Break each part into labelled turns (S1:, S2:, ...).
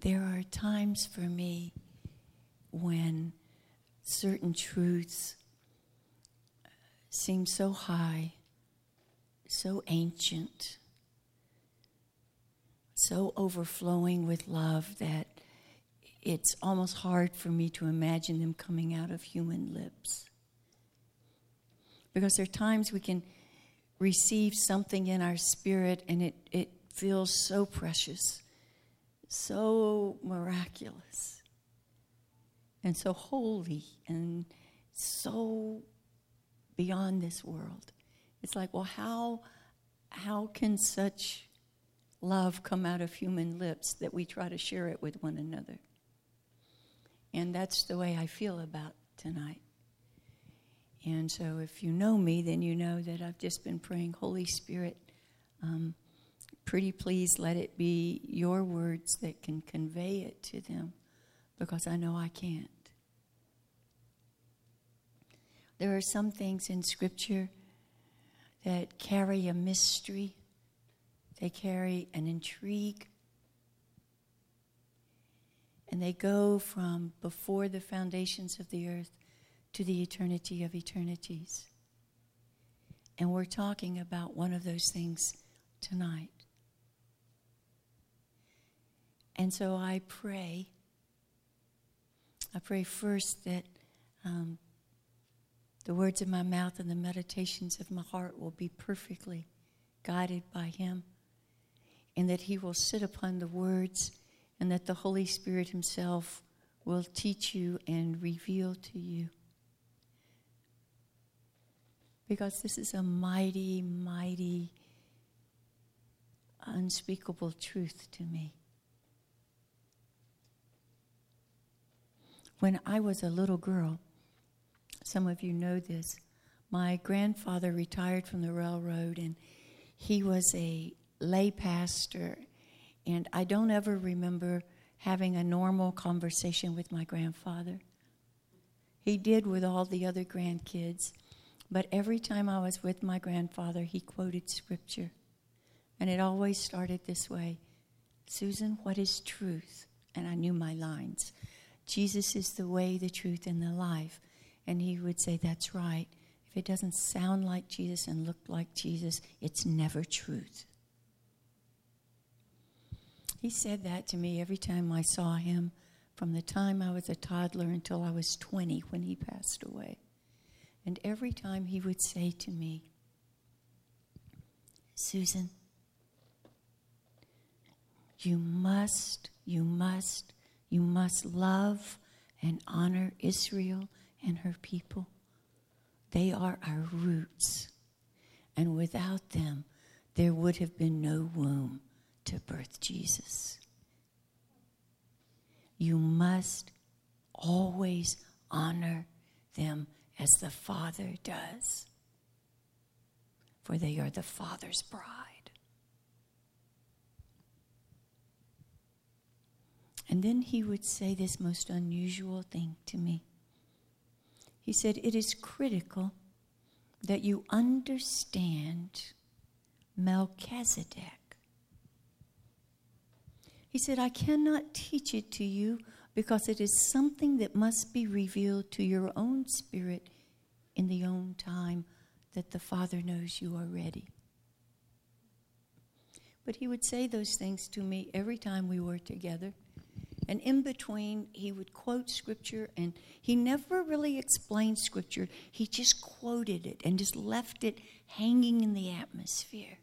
S1: there are times for me when certain truths uh, seem so high, so ancient, so overflowing with love that it's almost hard for me to imagine them coming out of human lips. Because there are times we can receive something in our spirit and it, it feels so precious, so miraculous, and so holy, and so beyond this world. It's like, well, how, how can such love come out of human lips that we try to share it with one another? And that's the way I feel about tonight. And so, if you know me, then you know that I've just been praying, Holy Spirit, um, pretty please let it be your words that can convey it to them because I know I can't. There are some things in Scripture that carry a mystery, they carry an intrigue, and they go from before the foundations of the earth to the eternity of eternities. And we're talking about one of those things tonight. And so I pray, I pray first that um, the words of my mouth and the meditations of my heart will be perfectly guided by Him, and that He will sit upon the words and that the Holy Spirit Himself will teach you and reveal to you. Because this is a mighty, mighty, unspeakable truth to me. When I was a little girl, some of you know this, my grandfather retired from the railroad and he was a lay pastor and I don't ever remember having a normal conversation with my grandfather. He did with all the other grandkids, but every time I was with my grandfather, he quoted scripture. And it always started this way Susan, what is truth? And I knew my lines. Jesus is the way, the truth, and the life. And he would say, That's right. If it doesn't sound like Jesus and look like Jesus, it's never truth. He said that to me every time I saw him from the time I was a toddler until I was 20 when he passed away. And every time he would say to me, Susan, you must, you must, you must love and honor Israel and her people. They are our roots. And without them, there would have been no womb to birth Jesus. You must always honor them as the Father does, for they are the Father's bride. And then he would say this most unusual thing to me. He said, It is critical that you understand Melchizedek. He said, I cannot teach it to you because it is something that must be revealed to your own spirit in the own time that the Father knows you are ready. But he would say those things to me every time we were together. And in between, he would quote scripture, and he never really explained scripture. He just quoted it and just left it hanging in the atmosphere,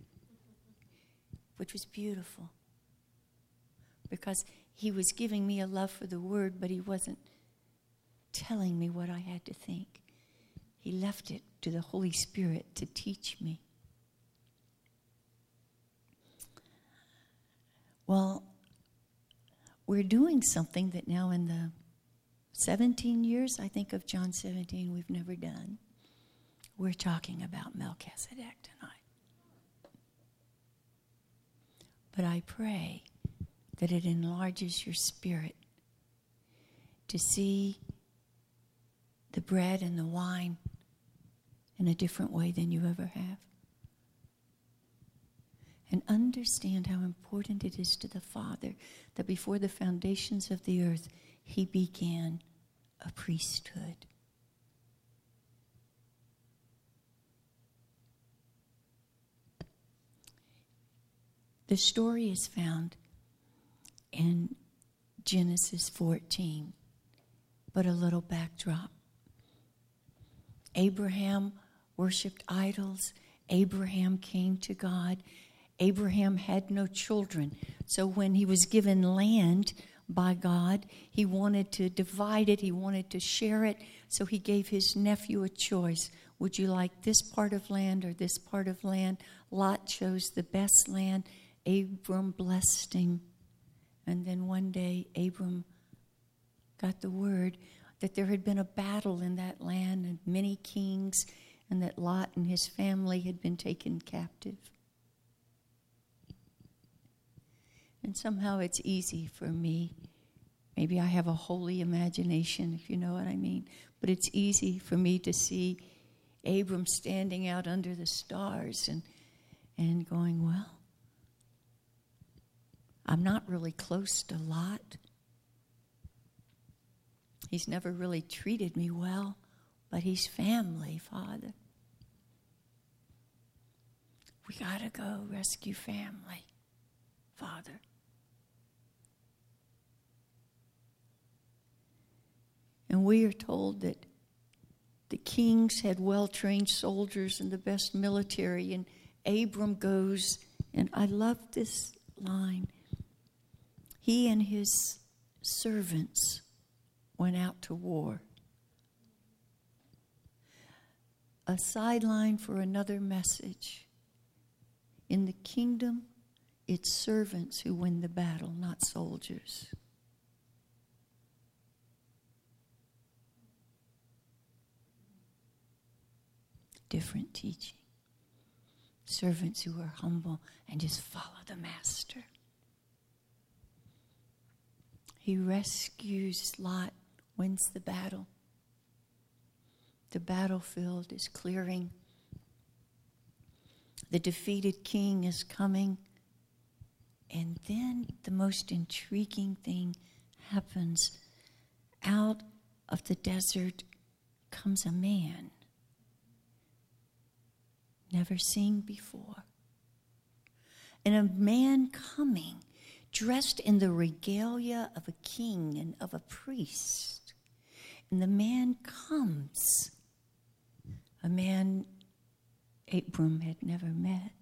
S1: which was beautiful because he was giving me a love for the word, but he wasn't telling me what I had to think. He left it to the Holy Spirit to teach me. Well, we're doing something that now in the 17 years, I think, of John 17, we've never done. We're talking about Melchizedek tonight. But I pray that it enlarges your spirit to see the bread and the wine in a different way than you ever have. and understand how important it is to the Father that before the foundations of the earth, he began a priesthood. The story is found in Genesis 14, but a little backdrop. Abraham worshiped idols. Abraham came to God. Abraham had no children. So when he was given land by God, he wanted to divide it, he wanted to share it. So he gave his nephew a choice Would you like this part of land or this part of land? Lot chose the best land. Abram blessed him. And then one day, Abram got the word that there had been a battle in that land and many kings, and that Lot and his family had been taken captive. And somehow it's easy for me. Maybe I have a holy imagination, if you know what I mean. But it's easy for me to see Abram standing out under the stars and, and going, Well, I'm not really close to Lot. He's never really treated me well, but he's family, Father. We got to go rescue family, Father. We are told that the kings had well trained soldiers and the best military, and Abram goes, and I love this line. He and his servants went out to war. A sideline for another message. In the kingdom, it's servants who win the battle, not soldiers. Different teaching. Servants who are humble and just follow the master. He rescues Lot wins the battle. The battlefield is clearing. The defeated king is coming. And then the most intriguing thing happens. Out of the desert comes a man never seen before. And a man coming dressed in the regalia of a king and of a priest and the man comes, a man Abram had never met.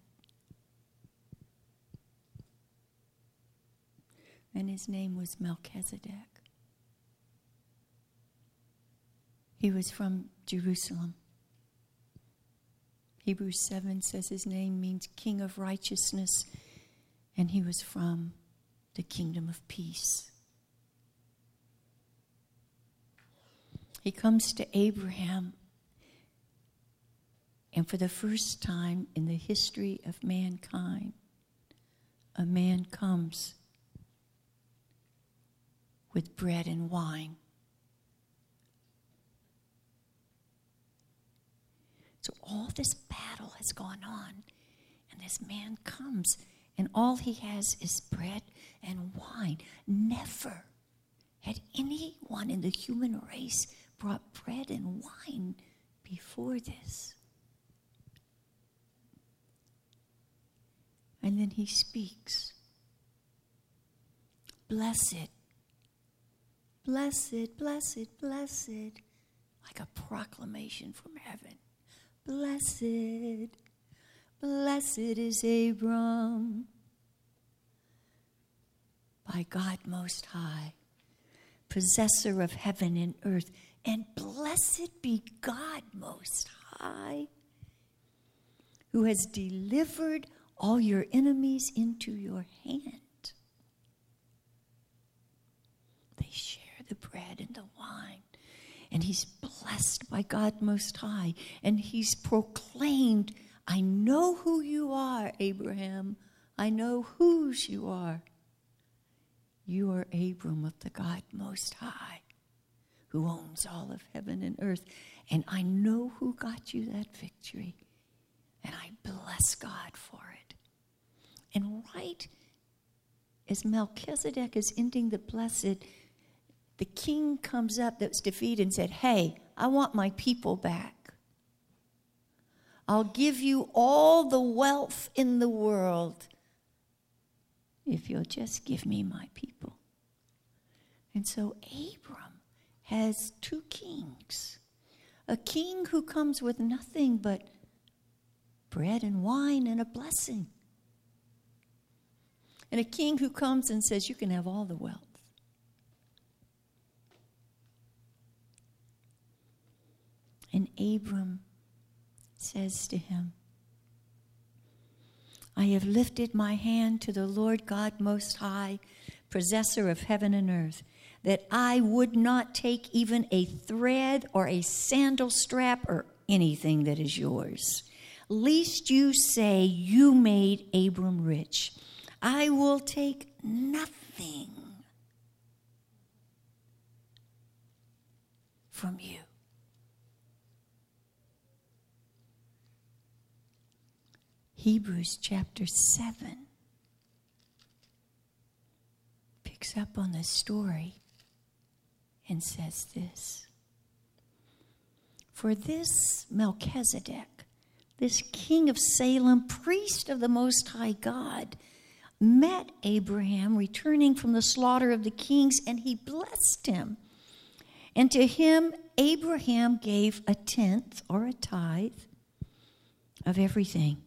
S1: And his name was Melchizedek. He was from Jerusalem. Hebrews 7 says his name means King of Righteousness, and he was from the kingdom of peace. He comes to Abraham, and for the first time in the history of mankind, a man comes with bread and wine. So all this battle has gone on, and this man comes, and all he has is bread and wine. Never had anyone in the human race brought bread and wine before this. And then he speaks. Blessed, blessed, blessed, blessed, like a proclamation from heaven. Blessed, blessed is Abram by God Most High, possessor of heaven and earth and blessed be God Most High, who has delivered all your enemies into your hand. They share the bread and the wine. And he's blessed by God Most High. And he's proclaimed, I know who you are, Abraham. I know whose you are. You are Abram of the God Most High who owns all of heaven and earth. And I know who got you that victory. And I bless God for it. And right as Melchizedek is ending the blessed, the king comes up that's defeated and said, Hey, I want my people back. I'll give you all the wealth in the world if you'll just give me my people. And so Abram has two kings a king who comes with nothing but bread and wine and a blessing, and a king who comes and says, You can have all the wealth. And Abram says to him, I have lifted my hand to the Lord God Most High, possessor of heaven and earth, that I would not take even a thread or a sandal strap or anything that is yours. Least you say you made Abram rich. I will take nothing from you. Hebrews chapter 7 picks up on the story and says this For this Melchizedek, this king of Salem, priest of the Most High God, met Abraham returning from the slaughter of the kings, and he blessed him. And to him, Abraham gave a tenth or a tithe of everything.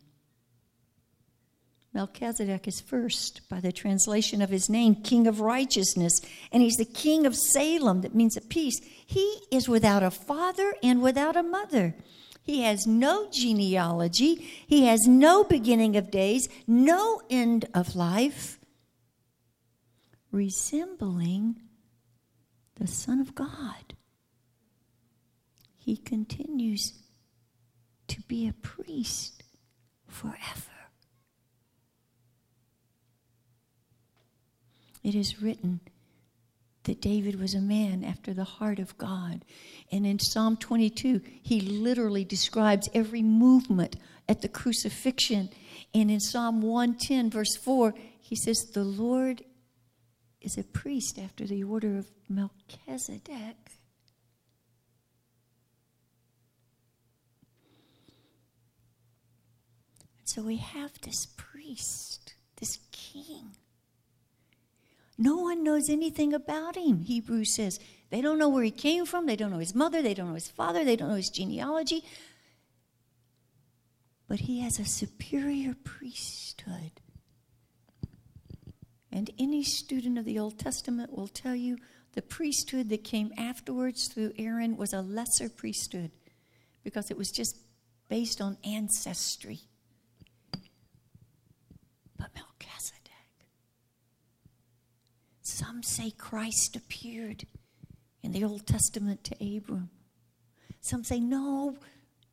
S1: Melchizedek is first by the translation of his name, King of Righteousness, and he's the King of Salem, that means a peace. He is without a father and without a mother. He has no genealogy, he has no beginning of days, no end of life, resembling the Son of God. He continues to be a priest forever. It is written that David was a man after the heart of God. And in Psalm 22, he literally describes every movement at the crucifixion. And in Psalm 110, verse 4, he says, The Lord is a priest after the order of Melchizedek. So we have this priest, this king no one knows anything about him, Hebrews says. They don't know where he came from, they don't know his mother, they don't know his father, they don't know his genealogy. But he has a superior priesthood. And any student of the Old Testament will tell you the priesthood that came afterwards through Aaron was a lesser priesthood because it was just based on ancestry. Some say Christ appeared in the Old Testament to Abram. Some say, no,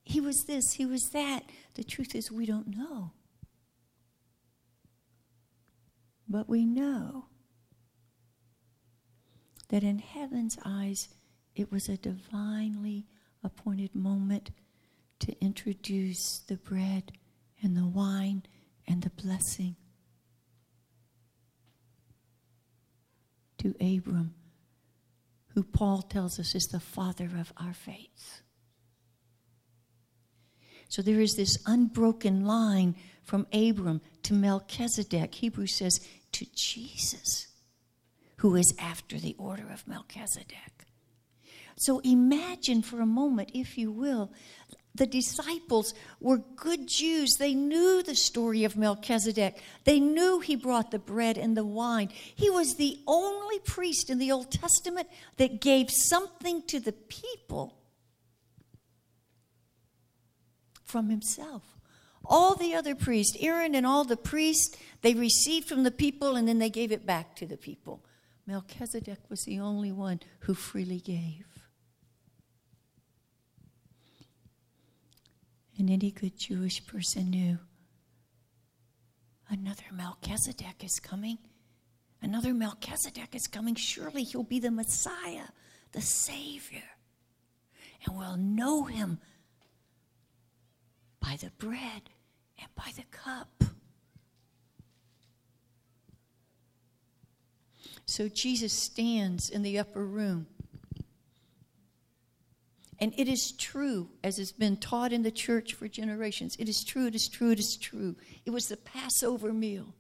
S1: he was this, he was that. The truth is, we don't know. But we know that in heaven's eyes, it was a divinely appointed moment to introduce the bread and the wine and the blessing to Abram, who Paul tells us is the father of our faith. So there is this unbroken line from Abram to Melchizedek. Hebrew says to Jesus, who is after the order of Melchizedek. So imagine for a moment, if you will, the disciples were good Jews. They knew the story of Melchizedek. They knew he brought the bread and the wine. He was the only priest in the Old Testament that gave something to the people from himself. All the other priests, Aaron and all the priests, they received from the people and then they gave it back to the people. Melchizedek was the only one who freely gave. And any good Jewish person knew another Melchizedek is coming. Another Melchizedek is coming. Surely he'll be the Messiah, the Savior. And we'll know him by the bread and by the cup. So Jesus stands in the upper room and it is true, as has been taught in the church for generations. It is true, it is true, it is true. It was the Passover meal.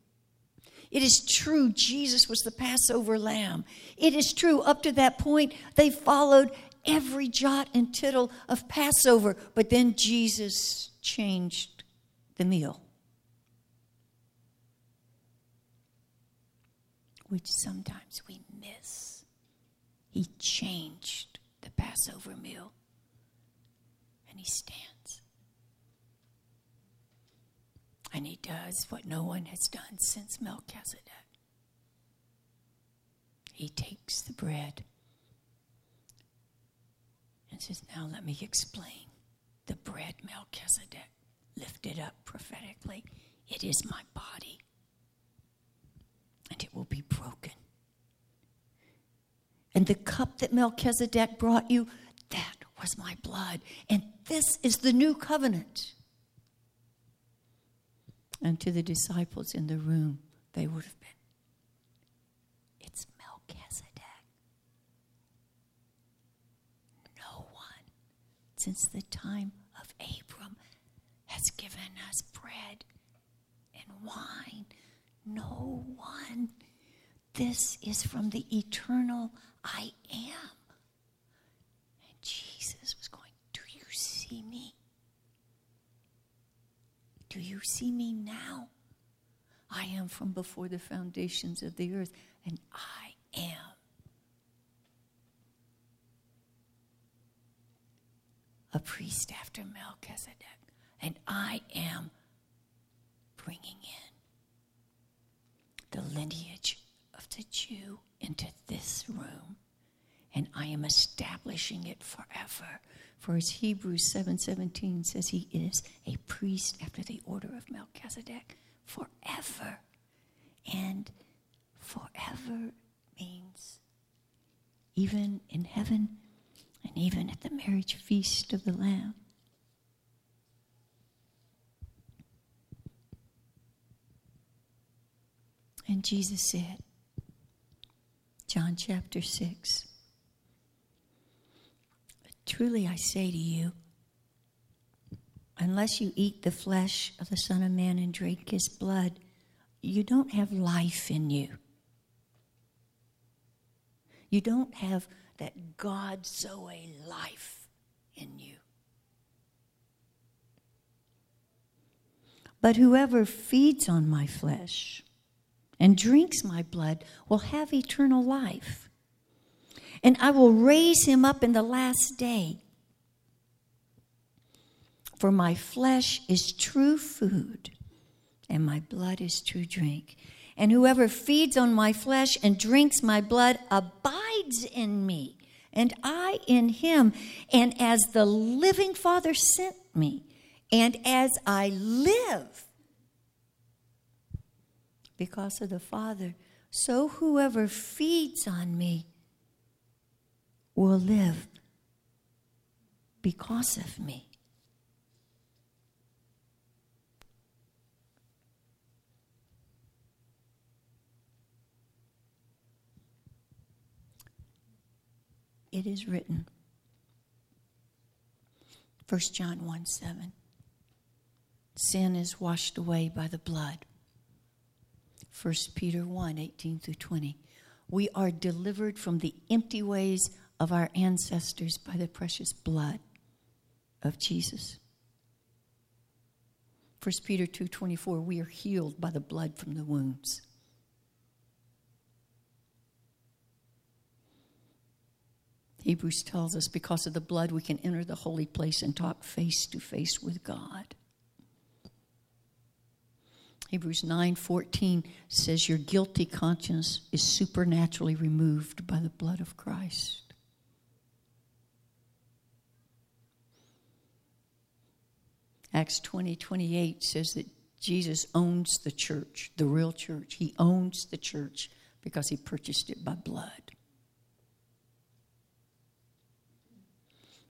S1: It is true, Jesus was the Passover lamb. It is true, up to that point, they followed every jot and tittle of Passover, but then Jesus changed the meal. Which sometimes we miss. He changed the Passover meal. He stands. And he does what no one has done since Melchizedek. He takes the bread and says, Now let me explain. The bread Melchizedek lifted up prophetically. It is my body, and it will be broken. And the cup that Melchizedek brought you, that was my blood. And this is the new covenant and to the disciples in the room, they would have been. It's Melchizedek. No one since the time of Abram has given us bread and wine. No one. This is from the eternal I am. And Jesus was going, Do you see me? Do you see me now? I am from before the foundations of the earth, and I am. A priest after Melchizedek, and I am bringing in the lineage of the Jew into this room, and I am establishing it forever for as Hebrews 7:17 says he is a priest after the order of Melchizedek forever. And forever means even in heaven and even at the marriage feast of the Lamb. And Jesus said, John chapter 6, Truly I say to you, unless you eat the flesh of the Son of Man and drink his blood, you don't have life in you. You don't have that God Zoe life in you. But whoever feeds on my flesh and drinks my blood will have eternal life and I will raise him up in the last day. For my flesh is true food, and my blood is true drink. And whoever feeds on my flesh and drinks my blood abides in me, and I in him. And as the living Father sent me, and as I live because of the Father, so whoever feeds on me will live because of me. It is written. 1 John 1 7. Sin is washed away by the blood. 1 Peter 1 18 through 20. We are delivered from the empty ways of our ancestors by the precious blood of Jesus. 1 Peter 2:24 we are healed by the blood from the wounds. Hebrews tells us because of the blood we can enter the holy place and talk face to face with God. Hebrews 9:14 says your guilty conscience is supernaturally removed by the blood of Christ. Acts 20 28 says that Jesus owns the church, the real church. He owns the church because he purchased it by blood.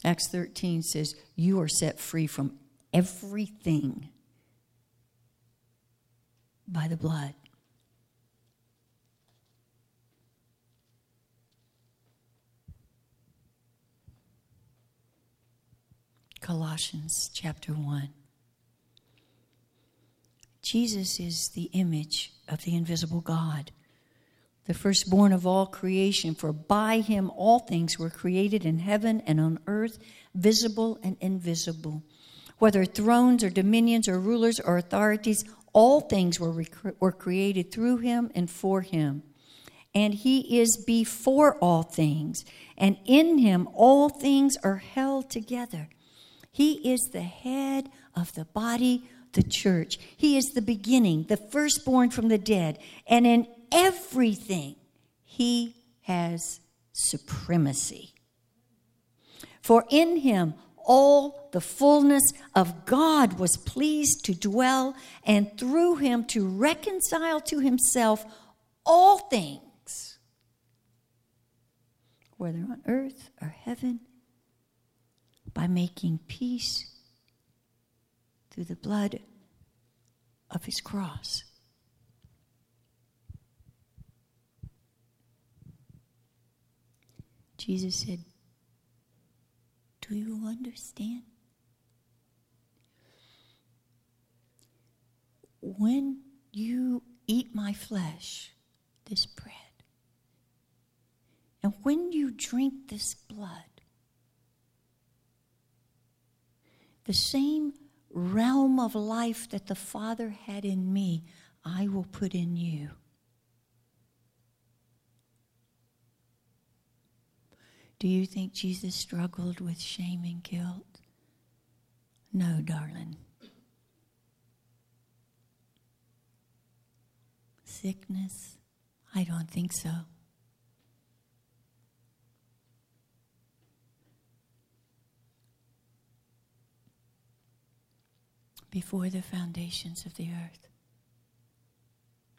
S1: Acts 13 says, You are set free from everything by the blood. Colossians chapter 1. Jesus is the image of the invisible God, the firstborn of all creation, for by him all things were created in heaven and on earth, visible and invisible. Whether thrones or dominions or rulers or authorities, all things were, rec- were created through him and for him. And he is before all things, and in him all things are held together. He is the head of the body the church. He is the beginning, the firstborn from the dead. And in everything, he has supremacy. For in him, all the fullness of God was pleased to dwell, and through him to reconcile to himself all things, whether on earth or heaven, by making peace through the blood of his cross. Jesus said, Do you understand? When you eat my flesh, this bread, and when you drink this blood, the same realm of life that the Father had in me, I will put in you. Do you think Jesus struggled with shame and guilt? No, darling. Sickness? I don't think so. Before the foundations of the earth.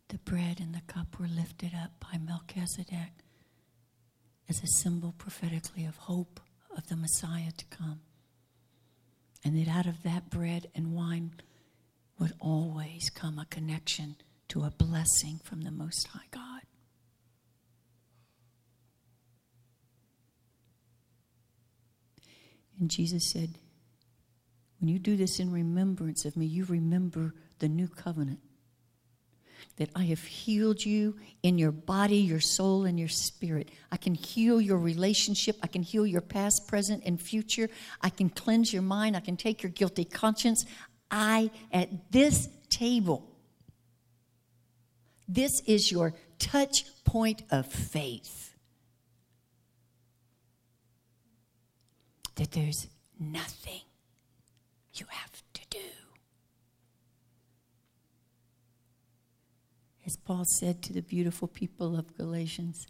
S1: The bread and the cup were lifted up by Melchizedek as a symbol prophetically of hope of the Messiah to come. And that out of that bread and wine would always come a connection to a blessing from the Most High God. And Jesus said, when you do this in remembrance of me, you remember the new covenant. That I have healed you in your body, your soul, and your spirit. I can heal your relationship. I can heal your past, present, and future. I can cleanse your mind. I can take your guilty conscience. I, at this table, this is your touch point of faith. That there's nothing you have to do. As Paul said to the beautiful people of Galatians,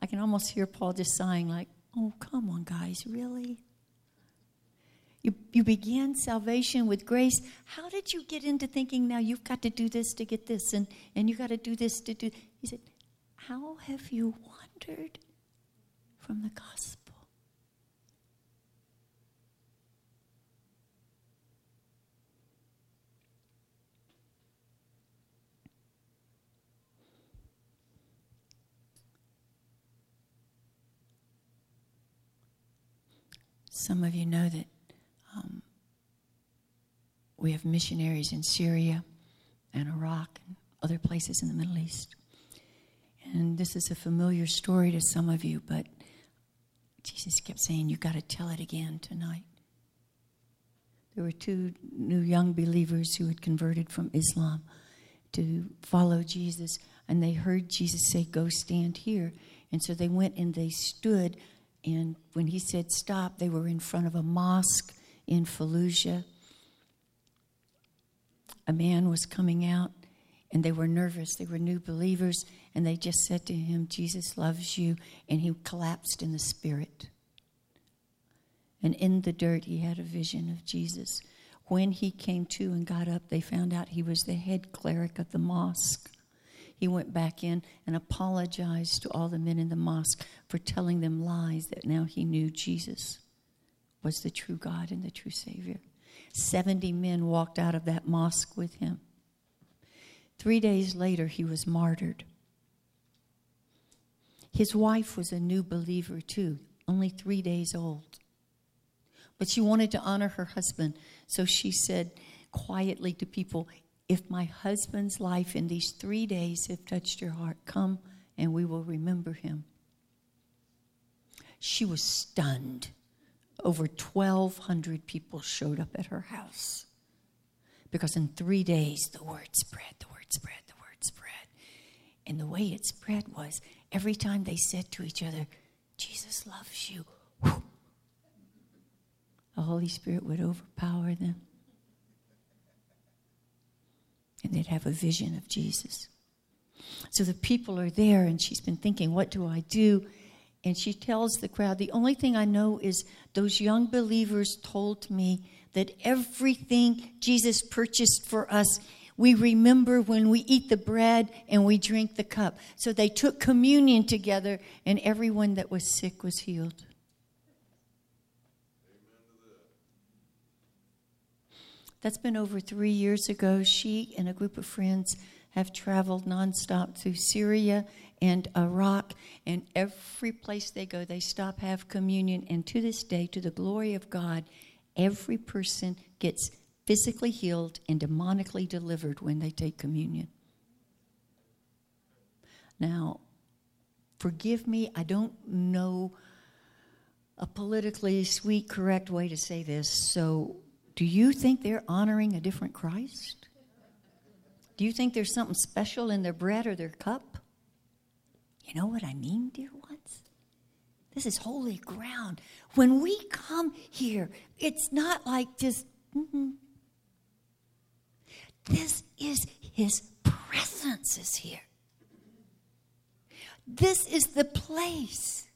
S1: I can almost hear Paul just sighing, like, oh, come on, guys, really? You, you began salvation with grace. How did you get into thinking now you've got to do this to get this and, and you got to do this to do? He said, How have you wandered from the gospel? Some of you know that um, we have missionaries in Syria and Iraq and other places in the Middle East. And this is a familiar story to some of you, but Jesus kept saying, You've got to tell it again tonight. There were two new young believers who had converted from Islam to follow Jesus, and they heard Jesus say, Go stand here. And so they went and they stood and when he said stop, they were in front of a mosque in Fallujah. A man was coming out, and they were nervous. They were new believers, and they just said to him, Jesus loves you. And he collapsed in the spirit. And in the dirt, he had a vision of Jesus. When he came to and got up, they found out he was the head cleric of the mosque he went back in and apologized to all the men in the mosque for telling them lies that now he knew Jesus was the true God and the true Savior. 70 men walked out of that mosque with him. Three days later, he was martyred. His wife was a new believer, too, only three days old. But she wanted to honor her husband. So she said quietly to people, If my husband's life in these three days have touched your heart, come and we will remember him. She was stunned. Over 1,200 people showed up at her house because in three days the word spread, the word spread, the word spread. And the way it spread was every time they said to each other, Jesus loves you, whew, the Holy Spirit would overpower them. And they'd have a vision of Jesus. So the people are there, and she's been thinking, What do I do? And she tells the crowd, The only thing I know is those young believers told me that everything Jesus purchased for us, we remember when we eat the bread and we drink the cup. So they took communion together, and everyone that was sick was healed. That's been over three years ago. She and a group of friends have traveled nonstop through Syria and Iraq, and every place they go, they stop, have communion, and to this day, to the glory of God, every person gets physically healed and demonically delivered when they take communion. Now, forgive me, I don't know a politically sweet, correct way to say this, so do you think they're honoring a different Christ? Do you think there's something special in their bread or their cup? You know what I mean, dear ones? This is holy ground. When we come here, it's not like just, mm-hmm. this is His presence is here. This is the place.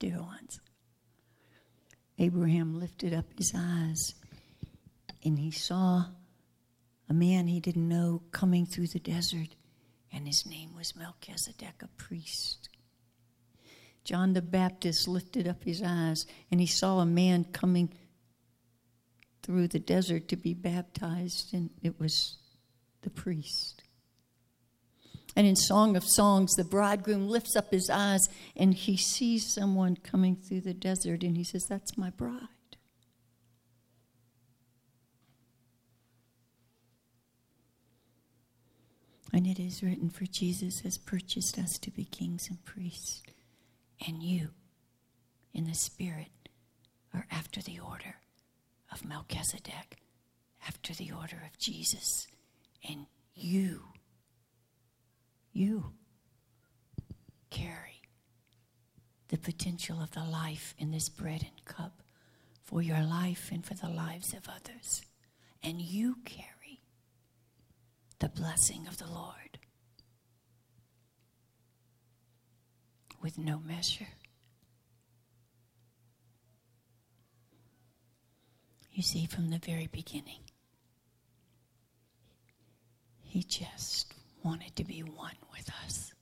S1: Dear ones. Abraham lifted up his eyes and he saw a man he didn't know coming through the desert, and his name was Melchizedek, a priest. John the Baptist lifted up his eyes and he saw a man coming through the desert to be baptized, and it was the priest. And in Song of Songs, the bridegroom lifts up his eyes and he sees someone coming through the desert and he says, That's my bride. And it is written, For Jesus has purchased us to be kings and priests. And you, in the Spirit, are after the order of Melchizedek, after the order of Jesus. And you you carry the potential of the life in this bread and cup for your life and for the lives of others. And you carry the blessing of the Lord with no measure. You see, from the very beginning, he just wanted to be one with us.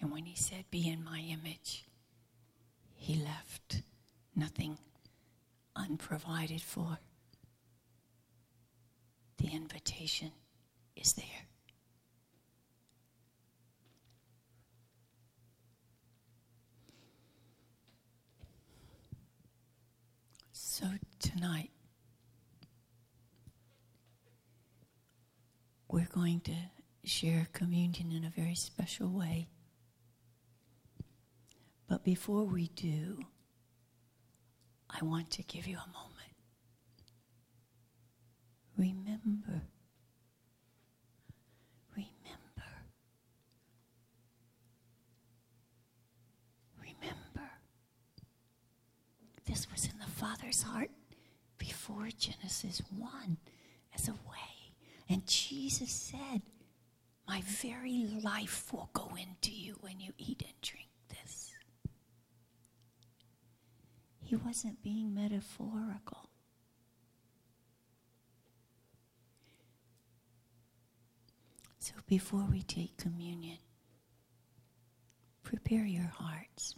S1: And when he said, Be in my image, he left nothing unprovided for. The invitation is there. So tonight, we're going to share communion in a very special way. But before we do, I want to give you a moment. Remember. Remember. Remember. This was in the Father's heart before Genesis 1 as a way and Jesus said, My very life will go into you when you eat and drink this. He wasn't being metaphorical. So before we take communion, prepare your hearts.